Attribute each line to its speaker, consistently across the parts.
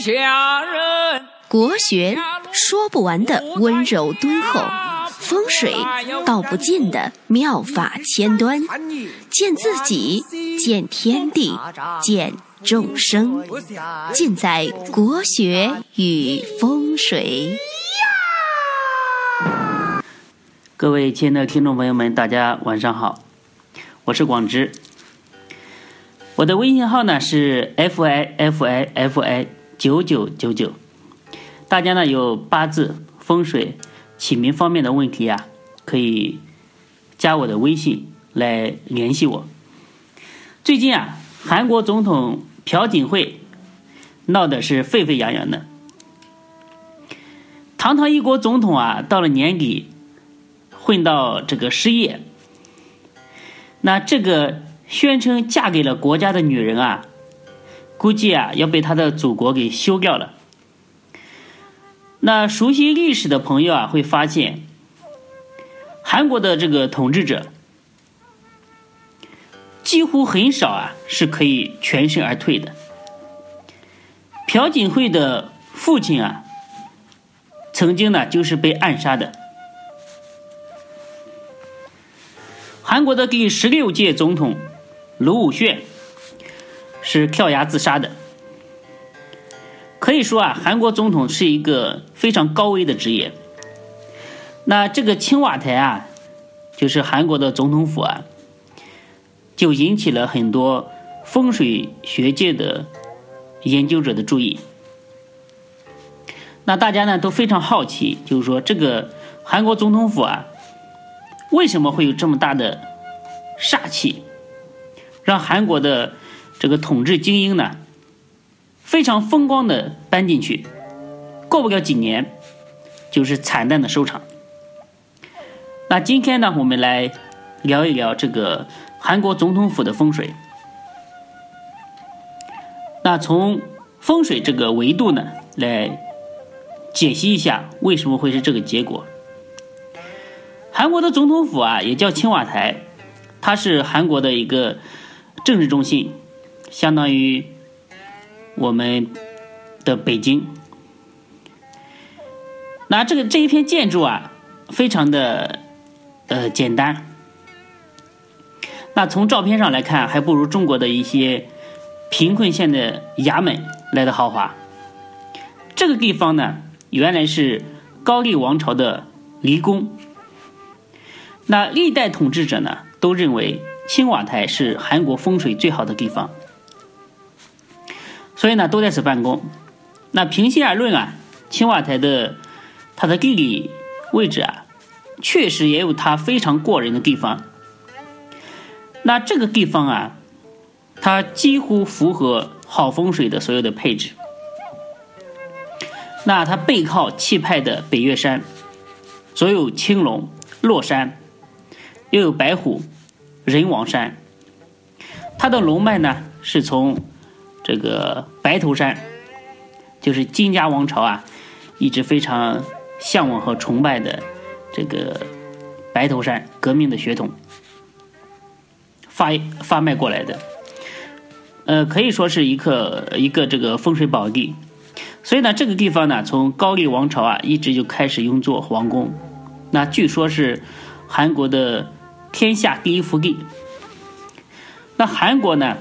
Speaker 1: 下人，
Speaker 2: 国学说不完的温柔敦厚，风水道不尽的妙法千端，见自己，见天地，见众生，尽在国学与风水。
Speaker 3: 各位亲爱的听众朋友们，大家晚上好，我是广之。我的微信号呢是 f i f i f i 九九九九，大家呢有八字、风水、起名方面的问题啊，可以加我的微信来联系我。最近啊，韩国总统朴槿惠闹的是沸沸扬扬的，堂堂一国总统啊，到了年底混到这个失业，那这个。宣称嫁给了国家的女人啊，估计啊要被他的祖国给休掉了。那熟悉历史的朋友啊会发现，韩国的这个统治者几乎很少啊是可以全身而退的。朴槿惠的父亲啊，曾经呢就是被暗杀的。韩国的第十六届总统。卢武铉是跳崖自杀的。可以说啊，韩国总统是一个非常高危的职业。那这个青瓦台啊，就是韩国的总统府啊，就引起了很多风水学界的研究者的注意。那大家呢都非常好奇，就是说这个韩国总统府啊，为什么会有这么大的煞气？让韩国的这个统治精英呢，非常风光的搬进去，过不了几年，就是惨淡的收场。那今天呢，我们来聊一聊这个韩国总统府的风水。那从风水这个维度呢，来解析一下为什么会是这个结果。韩国的总统府啊，也叫青瓦台，它是韩国的一个。政治中心，相当于我们的北京。那这个这一片建筑啊，非常的呃简单。那从照片上来看，还不如中国的一些贫困县的衙门来的豪华。这个地方呢，原来是高丽王朝的离宫。那历代统治者呢，都认为。青瓦台是韩国风水最好的地方，所以呢都在此办公。那平心而论啊，青瓦台的它的地理位置啊，确实也有它非常过人的地方。那这个地方啊，它几乎符合好风水的所有的配置。那它背靠气派的北岳山，左有青龙落山，又有白虎。人王山，它的龙脉呢是从这个白头山，就是金家王朝啊，一直非常向往和崇拜的这个白头山革命的血统发发脉过来的，呃，可以说是一个一个这个风水宝地。所以呢，这个地方呢，从高丽王朝啊一直就开始用作皇宫，那据说是韩国的。天下第一福地。那韩国呢？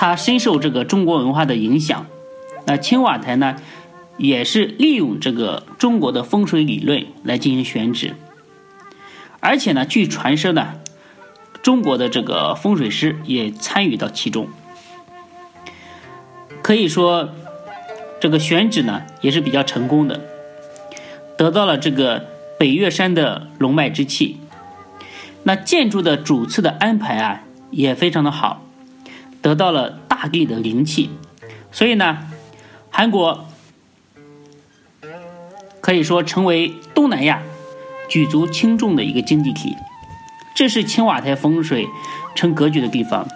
Speaker 3: 它深受这个中国文化的影响。那青瓦台呢，也是利用这个中国的风水理论来进行选址。而且呢，据传说呢，中国的这个风水师也参与到其中。可以说，这个选址呢也是比较成功的，得到了这个北岳山的龙脉之气。那建筑的主次的安排啊，也非常的好，得到了大地的灵气，所以呢，韩国可以说成为东南亚举足轻重的一个经济体。这是青瓦台风水成格局的地方，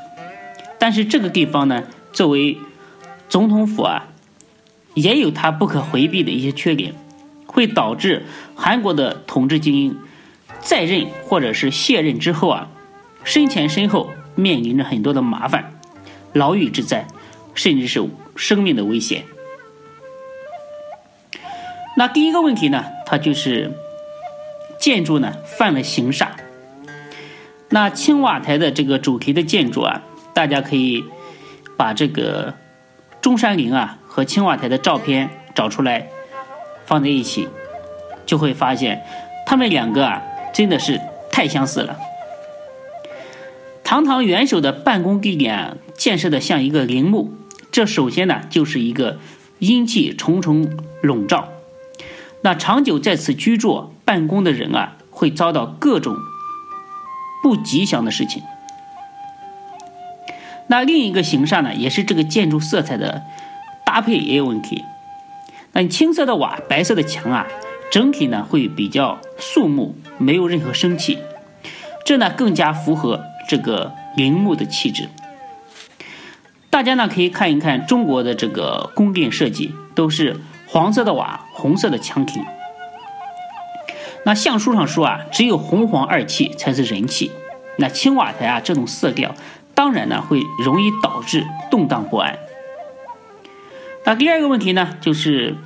Speaker 3: 但是这个地方呢，作为总统府啊，也有它不可回避的一些缺点，会导致韩国的统治精英。在任或者是卸任之后啊，身前身后面临着很多的麻烦、牢狱之灾，甚至是生命的危险。那第一个问题呢，它就是建筑呢犯了刑煞。那青瓦台的这个主题的建筑啊，大家可以把这个中山陵啊和青瓦台的照片找出来放在一起，就会发现他们两个啊真的是太相似了。堂堂元首的办公地点，建设的像一个陵墓，这首先呢就是一个阴气重重笼罩。那长久在此居住办公的人啊，会遭到各种不吉祥的事情。那另一个形煞呢，也是这个建筑色彩的搭配也有问题。那青色的瓦，白色的墙啊，整体呢会比较肃穆，没有任何生气，这呢更加符合。这个陵墓的气质，大家呢可以看一看中国的这个宫殿设计，都是黄色的瓦，红色的墙体。那相书上说啊，只有红黄二气才是人气。那青瓦台啊这种色调，当然呢会容易导致动荡不安。那第二个问题呢，就是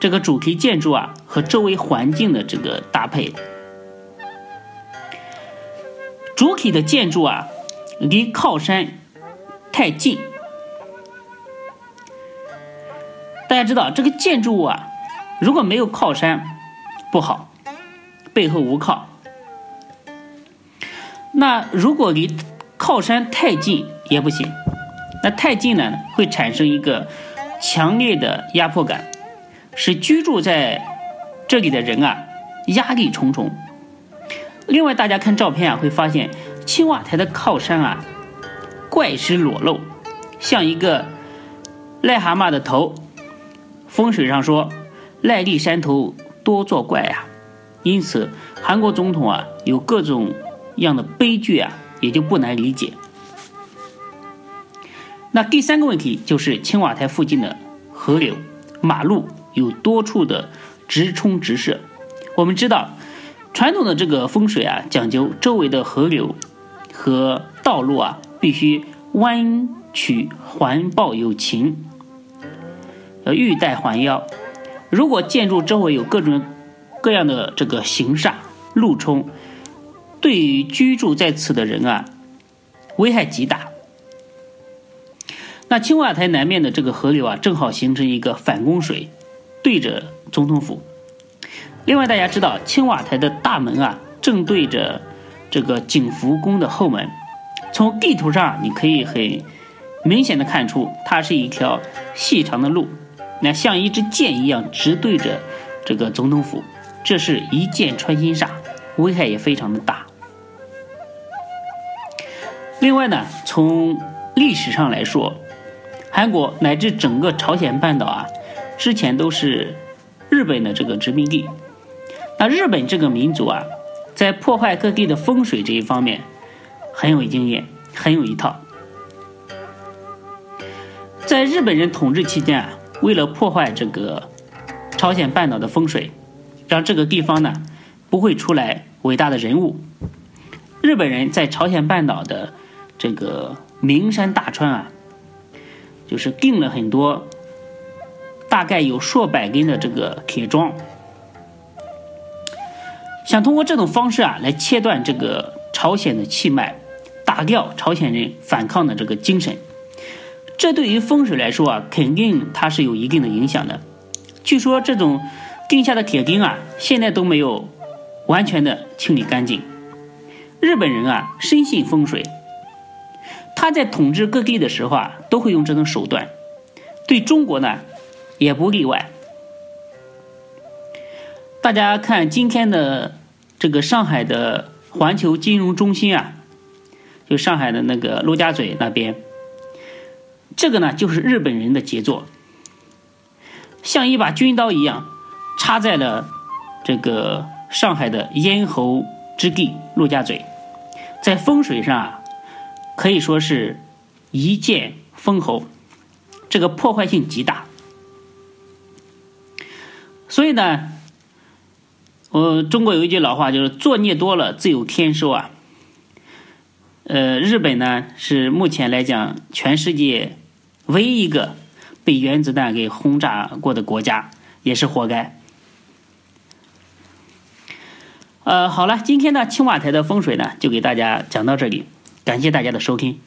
Speaker 3: 这个主题建筑啊和周围环境的这个搭配。主体的建筑啊，离靠山太近。大家知道，这个建筑物啊，如果没有靠山不好，背后无靠。那如果离靠山太近也不行。那太近呢，会产生一个强烈的压迫感，使居住在这里的人啊压力重重。另外，大家看照片啊，会发现青瓦台的靠山啊，怪石裸露，像一个癞蛤蟆的头。风水上说，癞痢山头多作怪呀，因此韩国总统啊有各种样的悲剧啊，也就不难理解。那第三个问题就是青瓦台附近的河流、马路有多处的直冲直射，我们知道。传统的这个风水啊，讲究周围的河流和道路啊，必须弯曲环抱有情，要玉带环腰。如果建筑周围有各种各样的这个形煞路冲，对于居住在此的人啊，危害极大。那青瓦台南面的这个河流啊，正好形成一个反弓水，对着总统府。另外，大家知道青瓦台的大门啊，正对着这个景福宫的后门。从地图上，你可以很明显的看出，它是一条细长的路，那像一支箭一样直对着这个总统府。这是一箭穿心煞，危害也非常的大。另外呢，从历史上来说，韩国乃至整个朝鲜半岛啊，之前都是日本的这个殖民地。那日本这个民族啊，在破坏各地的风水这一方面很有经验，很有一套。在日本人统治期间啊，为了破坏这个朝鲜半岛的风水，让这个地方呢不会出来伟大的人物，日本人在朝鲜半岛的这个名山大川啊，就是定了很多大概有数百根的这个铁桩。想通过这种方式啊，来切断这个朝鲜的气脉，打掉朝鲜人反抗的这个精神。这对于风水来说啊，肯定它是有一定的影响的。据说这种钉下的铁钉啊，现在都没有完全的清理干净。日本人啊，深信风水，他在统治各地的时候啊，都会用这种手段。对中国呢，也不例外。大家看今天的。这个上海的环球金融中心啊，就上海的那个陆家嘴那边，这个呢就是日本人的杰作，像一把军刀一样插在了这个上海的咽喉之地陆家嘴，在风水上啊可以说是一剑封喉，这个破坏性极大，所以呢。我中国有一句老话，就是作孽多了自有天收啊。呃，日本呢是目前来讲全世界唯一一个被原子弹给轰炸过的国家，也是活该。呃，好了，今天呢青瓦台的风水呢就给大家讲到这里，感谢大家的收听。